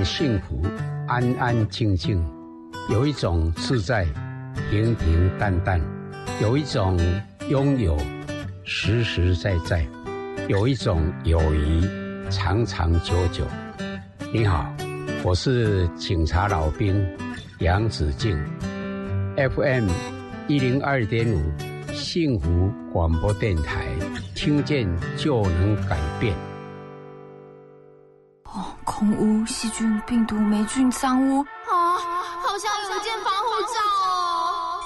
幸福，安安静静；有一种自在，平平淡淡；有一种拥有，实实在在；有一种友谊，长长久久。你好，我是警察老兵杨子敬，FM 一零二点五幸福广播电台，听见就能改变。细菌、病毒、霉菌、脏污啊，好像有一件防护罩哦！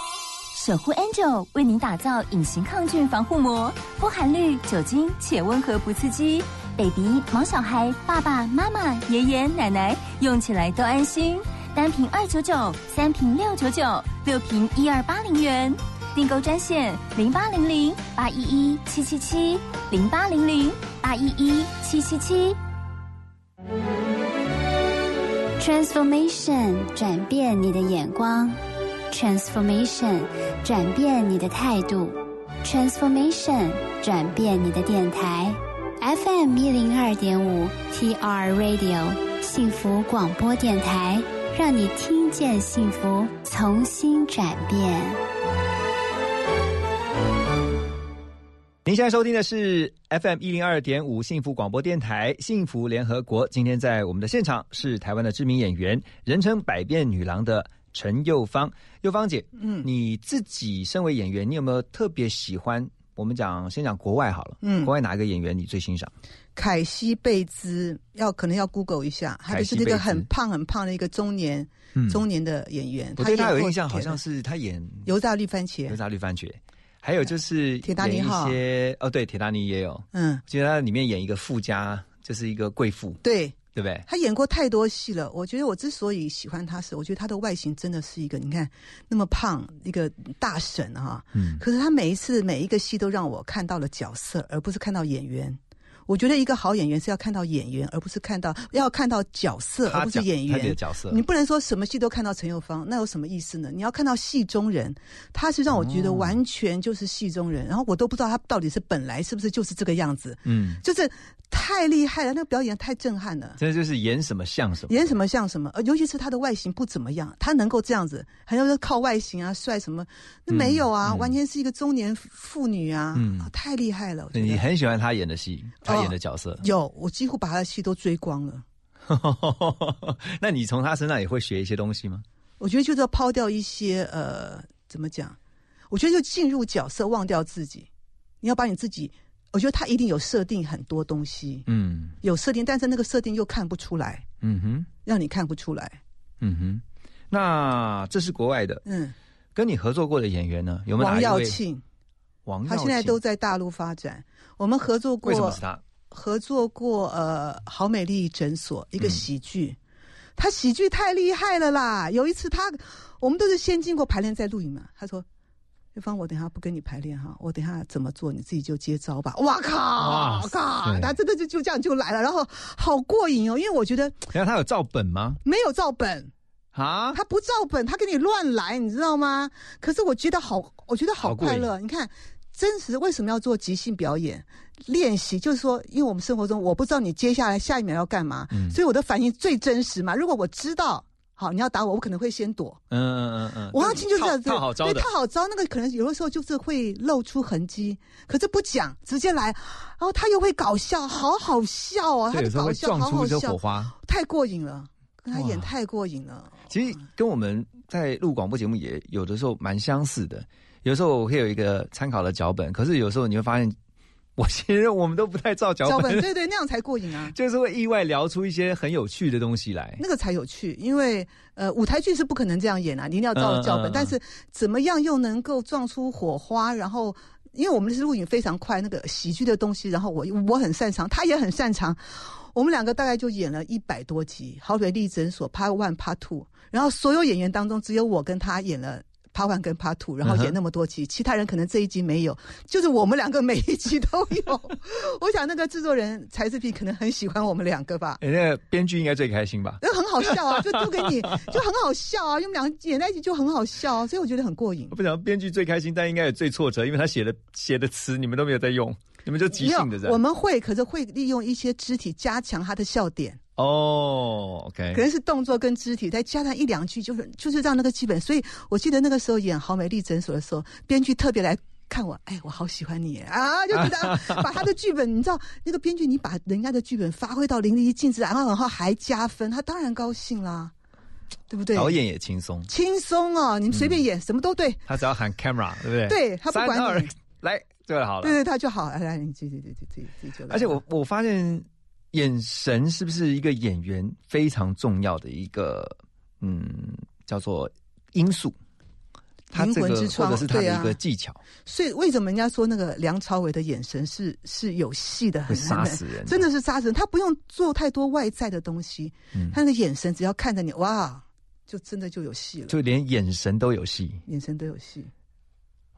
守护 Angel 为您打造隐形抗菌防护膜，不含氯酒精且温和不刺激，baby、毛小孩、爸爸妈妈、爷爷奶奶用起来都安心。单瓶二九九，三瓶六九九，六瓶一二八零元。订购专线零八零零八一一七七七零八零零八一一七七七。Transformation 转变你的眼光，Transformation 转变你的态度，Transformation 转变你的电台，FM 一零二点五 TR Radio 幸福广播电台，让你听见幸福，重新转变。您现在收听的是 FM 一零二点五幸福广播电台幸福联合国。今天在我们的现场是台湾的知名演员，人称百变女郎的陈幼芳。幼芳姐，嗯，你自己身为演员，你有没有特别喜欢？我们讲先讲国外好了，嗯，国外哪一个演员你最欣赏？凯西贝兹，要可能要 Google 一下，他就是那个很胖很胖的一个中年、中年的演员。我对他有印象，好像是他演《油炸绿番茄》。油炸绿番茄。还有就是铁达尼号，一些哦，对，铁达尼也有，嗯，觉得他里面演一个富家，就是一个贵妇，对，对不对？他演过太多戏了，我觉得我之所以喜欢他是，我觉得他的外形真的是一个，你看那么胖一个大神哈，嗯，可是他每一次每一个戏都让我看到了角色，而不是看到演员。我觉得一个好演员是要看到演员，而不是看到要看到角色，而不是演员。角色，你不能说什么戏都看到陈友芳，那有什么意思呢？你要看到戏中人，他是让我觉得完全就是戏中人，然后我都不知道他到底是本来是不是就是这个样子。嗯，就是太厉害了，那个表演太震撼了。这就是演什么像什么，演什么像什么。呃，尤其是他的外形不怎么样，他能够这样子，还要说靠外形啊帅什么？那没有啊，完全是一个中年妇女啊，嗯，太厉害了。你很喜欢他演的戏。演的角色有，我几乎把他的戏都追光了。那你从他身上也会学一些东西吗？我觉得就是要抛掉一些呃，怎么讲？我觉得就进入角色，忘掉自己。你要把你自己，我觉得他一定有设定很多东西，嗯，有设定，但是那个设定又看不出来，嗯哼，让你看不出来，嗯哼。那这是国外的，嗯，跟你合作过的演员呢？有没有王耀庆？王耀庆他现在都在大陆发展。我们合作过，为什么是他？合作过呃，好美丽诊所一个喜剧，他喜剧太厉害了啦！有一次他，我们都是先经过排练再录影嘛。他说：“对方，我等下不跟你排练哈，我等下怎么做你自己就接招吧。”哇靠！靠！他真的就就这样就来了，然后好过瘾哦！因为我觉得，然后他有照本吗？没有照本啊，他不照本，他给你乱来，你知道吗？可是我觉得好，我觉得好快乐。你看。真实为什么要做即兴表演练习？就是说，因为我们生活中我不知道你接下来下一秒要干嘛，所以我的反应最真实嘛。如果我知道，好，你要打我，我可能会先躲。嗯嗯嗯嗯。王耀庆就是这样子，套好招对，套好招，那个可能有的时候就是会露出痕迹，可是不讲，直接来，然后他又会搞笑，好好笑啊！他的搞笑好好笑，火花太过瘾了，跟他演太过瘾了。其实跟我们在录广播节目也有的时候蛮相似的。有时候我会有一个参考的脚本，可是有时候你会发现，我其实我们都不太照脚本，对对，那样才过瘾啊！就是会意外聊出一些很有趣的东西来，那个才有趣。因为呃，舞台剧是不可能这样演啊，你一定要照脚本。但是怎么样又能够撞出火花？然后，因为我们是录影非常快，那个喜剧的东西，然后我我很擅长，他也很擅长，我们两个大概就演了一百多集《好比丽诊所》Part One、Part Two，然后所有演员当中只有我跟他演了。Part One 跟 Part Two，然后演那么多集，其他人可能这一集没有，就是我们两个每一集都有。我想那个制作人柴智屏可能很喜欢我们两个吧。那个编剧应该最开心吧？那很好笑啊，就丢给你，就很好笑啊，因为我们两个演在一起就很好笑，所以我觉得很过瘾。我不想编剧最开心，但应该也最挫折，因为他写的写的词你们都没有在用，你们就即兴的在。我们会，可是会利用一些肢体加强他的笑点。哦，OK，可能是动作跟肢体，再加上一两句，就是就是让那个剧本。所以我记得那个时候演《好美丽诊所》的时候，编剧特别来看我，哎，我好喜欢你啊，就觉得 把他的剧本，你知道，那个编剧你把人家的剧本发挥到淋漓尽致，然后然后还加分，他当然高兴啦，对不对？导演也轻松，轻松哦，你们随便演什么都对，他只要喊 camera，对不对？对他不管你来就好了，对对，他就好，来你自己自己自己自己就。而且我我发现。眼神是不是一个演员非常重要的一个嗯叫做因素？灵魂之窗，或者是他的一个技巧。所以为什么人家说那个梁朝伟的眼神是是有戏的，很杀死人，真的是杀死人。他不用做太多外在的东西，他那个眼神只要看着你，哇，就真的就有戏了。就连眼神都有戏，眼神都有戏。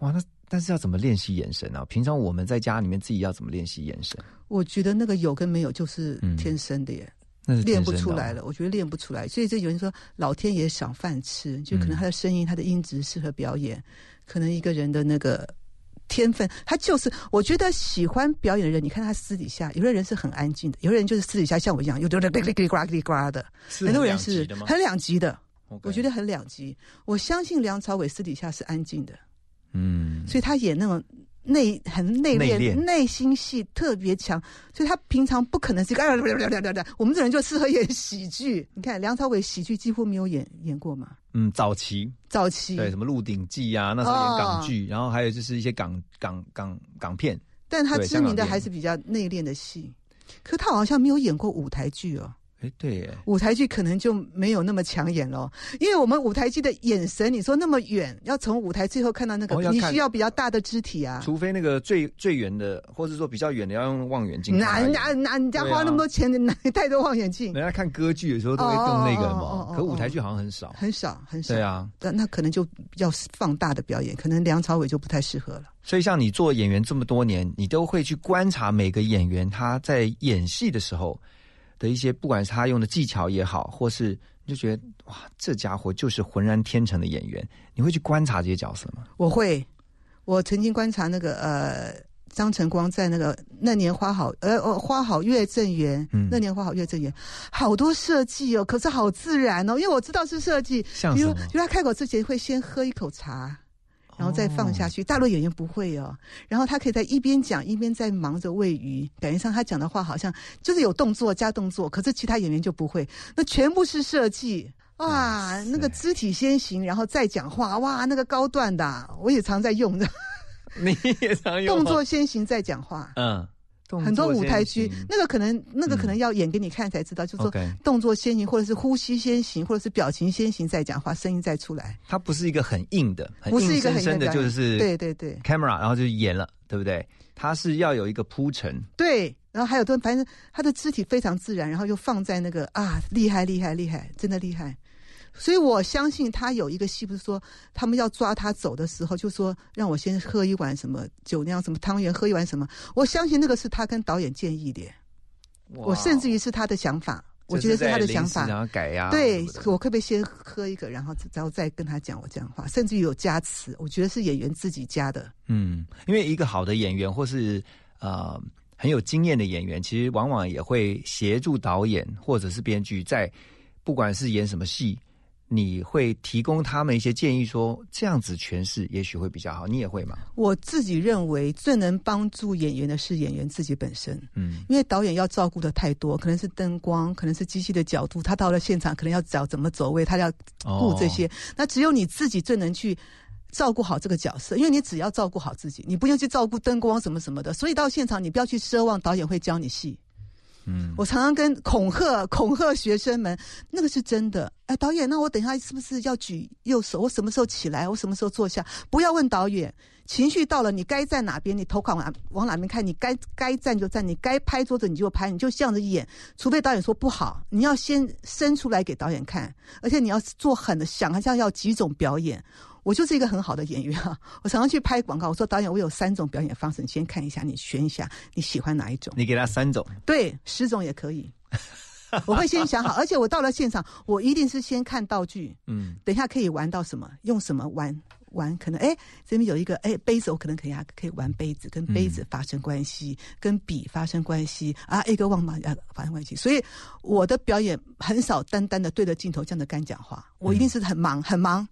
哇，那但是要怎么练习眼神啊？平常我们在家里面自己要怎么练习眼神？我觉得那个有跟没有就是天生的耶。那是练不出来了。我觉得练不出来，所以这有人说老天爷赏饭吃，就可能他的声音、他的音质适合表演，可能一个人的那个。天分，他就是我觉得喜欢表演的人，你看他私底下，有的人是很安静的，有的人就是私底下像我一样，有的人叽里叽里呱啦叽里呱啦的，是很多人是很两极的我觉得很两极。我相信梁朝伟私底下是安静的，嗯，所以他演那种内很内敛、内心戏特别强，所以他平常不可能是一个。啊我们这人就适合演喜剧。你看梁朝伟喜剧几乎没有演演过嘛，嗯，早期早期对什么《鹿鼎记》啊，那时候演港哦剧，然后还有就是一些港港港港片，但他知名的还是比较内敛的戏。可他好像没有演过舞台剧哦。哎，对耶，舞台剧可能就没有那么抢眼咯，因为我们舞台剧的眼神，你说那么远，要从舞台最后看到那个，哦你需要比较大的肢体啊。除非那个最最远的，或者说比较远的，要用望远镜看哪而已。哪哪，人家花那么多钱，哪带多望远镜？人家看歌剧的时候都会更那个嘛，哦可舞台剧好像很少。很少很少。对啊，那那可能就比较放大的表演，可能梁朝伟就不太适合了。所以像你做演员这么多年，你都会去观察每个演员他在演戏的时候的一些，不管是他用的技巧也好，或是你就觉得哇，这家伙就是浑然天成的演员，你会去观察这些角色吗？我会，我曾经观察那个呃张晨光在那个那年花好呃呃花好月正圆，嗯那年花好月正圆，好多设计哦，可是好自然哦，因为我知道是设计，比如比如他开口之前会先喝一口茶。然后再放下去，大陆演员不会哦。然后他可以在一边讲一边在忙着喂鱼，感觉上他讲的话好像就是有动作加动作，可是其他演员就不会，那全部是设计。哇，那个肢体先行，然后再讲话，哇，那个高段的啊，我也常在用的。你也常用动作先行再讲话，嗯，很多舞台剧那个可能那个可能要演给你看才知道，就是说动作先行，或者是呼吸先行，或者是表情先行再讲话，声音再出来。它不是一个很硬的，很不是一个很硬生生的，就是对对对 camera，然后就演了，对不对？它是要有一个铺陈，对，然后还有都反正他的肢体非常自然，然后又放在那个啊，厉害厉害厉害，真的厉害。所以我相信他有一个戏，不是说他们要抓他走的时候，就说让我先喝一碗什么酒酿什么汤圆，喝一碗什么。我相信那个是他跟导演建议的，我甚至于是他的想法，我觉得是他的想法。然后改呀，对我可不可以先喝一个，然后然后再跟他讲我这样的话，甚至于有加词，我觉得是演员自己加的。嗯，因为一个好的演员或是呃很有经验的演员，其实往往也会协助导演或者是编剧在不管是演什么戏，你会提供他们一些建议说，这样子诠释也许会比较好。你也会吗？我自己认为最能帮助演员的是演员自己本身，嗯，因为导演要照顾的太多，可能是灯光，可能是机器的角度，他到了现场可能要找怎么走位，他要顾这些。那只有你自己最能去照顾好这个角色，因为你只要照顾好自己，你不用去照顾灯光什么什么的。所以到现场你不要去奢望导演会教你戏。我常常跟恐吓恐吓学生们，那个是真的。哎，导演，那我等一下是不是要举右手？我什么时候起来？我什么时候坐下？不要问导演，情绪到了，你该站哪边，你头看往往哪边看，你该该站就站，你该拍桌子你就拍，你就这样子演。除非导演说不好，你要先伸出来给导演看，而且你要做狠的，想好像要几种表演。我就是一个很好的演员啊！我常常去拍广告，我说导演，我有三种表演方式，你先看一下，你选一下，你喜欢哪一种？你给他三种，对，十种也可以。我会先想好，而且我到了现场，我一定是先看道具，嗯，等一下可以玩到什么，用什么玩玩，可能哎这边有一个哎杯子，我可能可以啊可以玩杯子，跟杯子发生关系，跟笔发生关系啊，一个忘马啊发生关系，所以我的表演很少单单的对着镜头这样的干讲话，我一定是很忙很忙。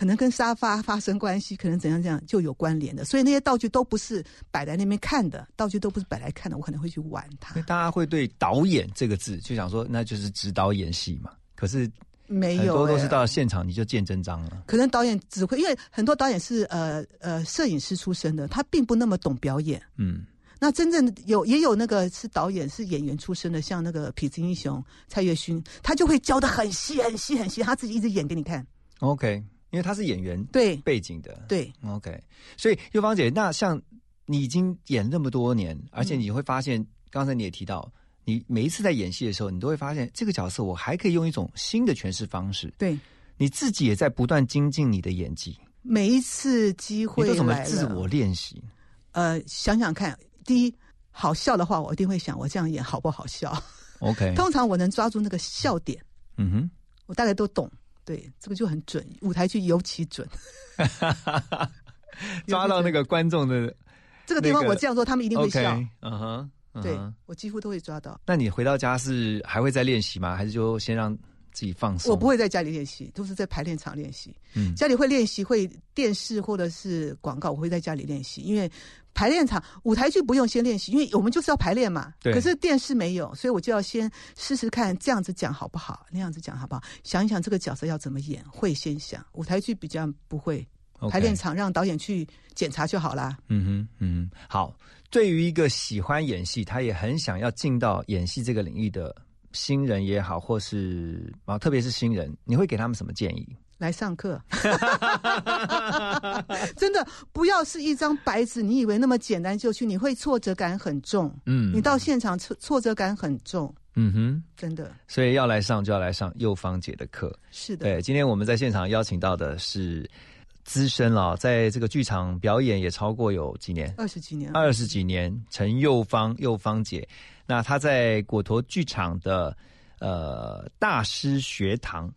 可能跟沙发发生关系，可能怎样怎样就有关联的，所以那些道具都不是摆在那边看的，道具都不是摆来看的，我可能会去玩它。大家会对导演这个字就想说，那就是指导演戏嘛。可是没有、很多都是哎到现场你就见真章了。可能导演只会，因为很多导演是呃呃摄影师出身的，他并不那么懂表演。嗯，那真正有也有那个是导演是演员出身的，像那个痞子英雄蔡岳勋，他就会教的很细很细很细，他自己一直演给你看。OK，因为他是演员对背景的，对 OK，所以幼芳姐，那像你已经演那么多年，而且你会发现，刚才你也提到，你每一次在演戏的时候，你都会发现这个角色我还可以用一种新的诠释方式。对，你自己也在不断精进你的演技，每一次机你会都怎么自我练习？呃，想想看，第一，好笑的话，我一定会想，我这样演好不好笑？OK，通常我能抓住那个笑点，嗯哼，我大概都懂。对，这个就很准，舞台剧尤其准。抓到那个观众的这个地方，我这样做，他们一定会笑。OK，嗯哼，嗯哼对我几乎都会抓到。那你回到家是还会再练习吗？还是就先让自己放松？我不会在家里练习，都是在排练场练习。嗯家里会练习，会电视或者是广告，我会在家里练习，因为排练场舞台剧不用先练习，因为我们就是要排练嘛。对可是电视没有，所以我就要先试试看这样子讲好不好，那样子讲好不好，想一想这个角色要怎么演，会先想。舞台剧比较不会排练场让导演去检查就好啦。嗯哼，嗯哼，好。对于一个喜欢演戏，他也很想要进到演戏这个领域的新人也好，或是啊，特别是新人，你会给他们什么建议？来上课，真的不要是一张白纸，你以为那么简单就去，你会挫折感很重。嗯你到现场挫挫折感很重，嗯哼，真的所以要来上就要来上幼芳姐的课。是的。对，今天我们在现场邀请到的是资深了，在这个剧场表演也超过有几年，二十几年，二十几年，陈幼芳，幼芳姐。那她在果陀剧场的呃大师学堂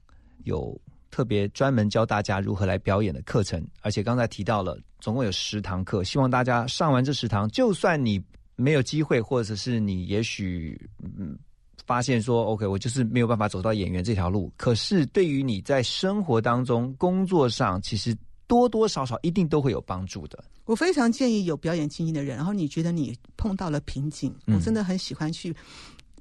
有特别专门教大家如何来表演的课程，而且刚才提到了，总共有十堂课，希望大家上完这十堂，就算你没有机会，或者是你也许嗯。发现说，OK，我就是没有办法走到演员这条路。可是对于你在生活当中、工作上，其实多多少少一定都会有帮助的。我非常建议有表演经验的人，然后你觉得你碰到了瓶颈，嗯我真的很喜欢去。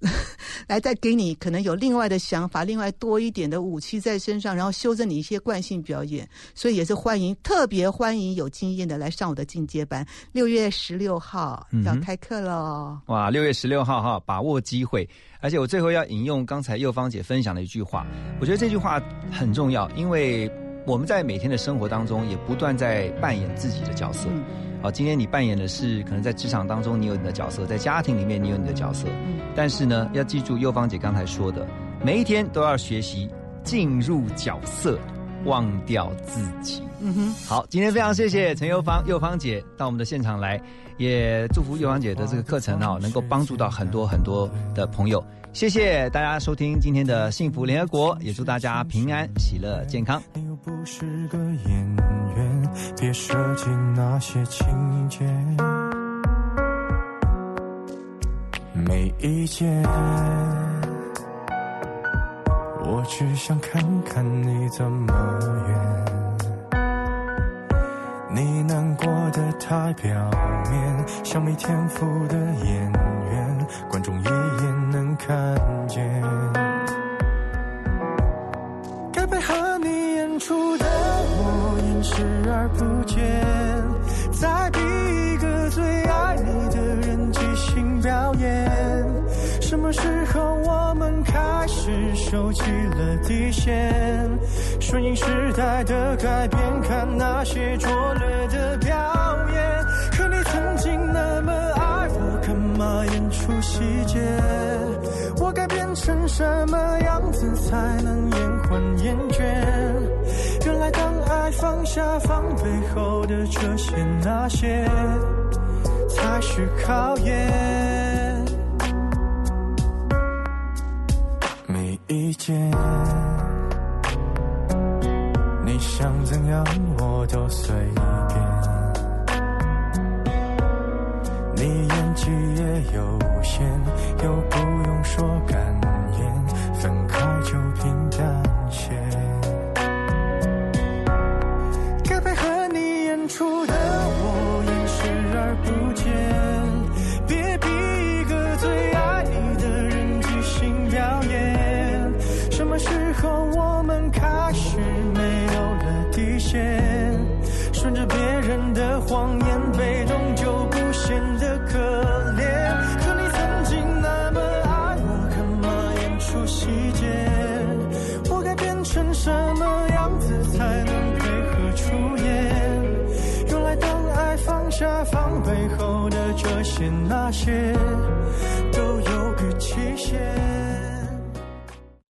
来，再给你可能有另外的想法，另外多一点的武器在身上，然后修正你一些惯性表演，所以也是欢迎，特别欢迎有经验的来上我的进阶班。六月十六号要开课喽。哇，六月十六号哈，把握机会。而且我最后要引用刚才右芳姐分享的一句话，我觉得这句话很重要，因为我们在每天的生活当中也不断在扮演自己的角色。好，今天你扮演的是可能在职场当中你有你的角色，在家庭里面你有你的角色。但是呢，要记住右芳姐刚才说的，每一天都要学习进入角色，忘掉自己。嗯哼，好，今天非常谢谢陈幼芳幼芳姐到我们的现场来，也祝福幼芳姐的这个课程哦，能够帮助到很多很多的朋友。谢谢大家收听今天的幸福联合国，也祝大家平安、喜乐、健康。你又不是个演员，别设计那些情节。没意见，我只想看看你怎么圆。你难过的太表面，像没天赋的演员，观众一看见。该配合你演出的我演视而不见，在逼一个最爱你的人即兴表演。什么时候我们开始收起了底线？顺应时代的改变，看那些拙劣的什么样子才能延缓厌倦？原来当爱放下防备后的这些那些，才是考验。没意见，你想怎样我都随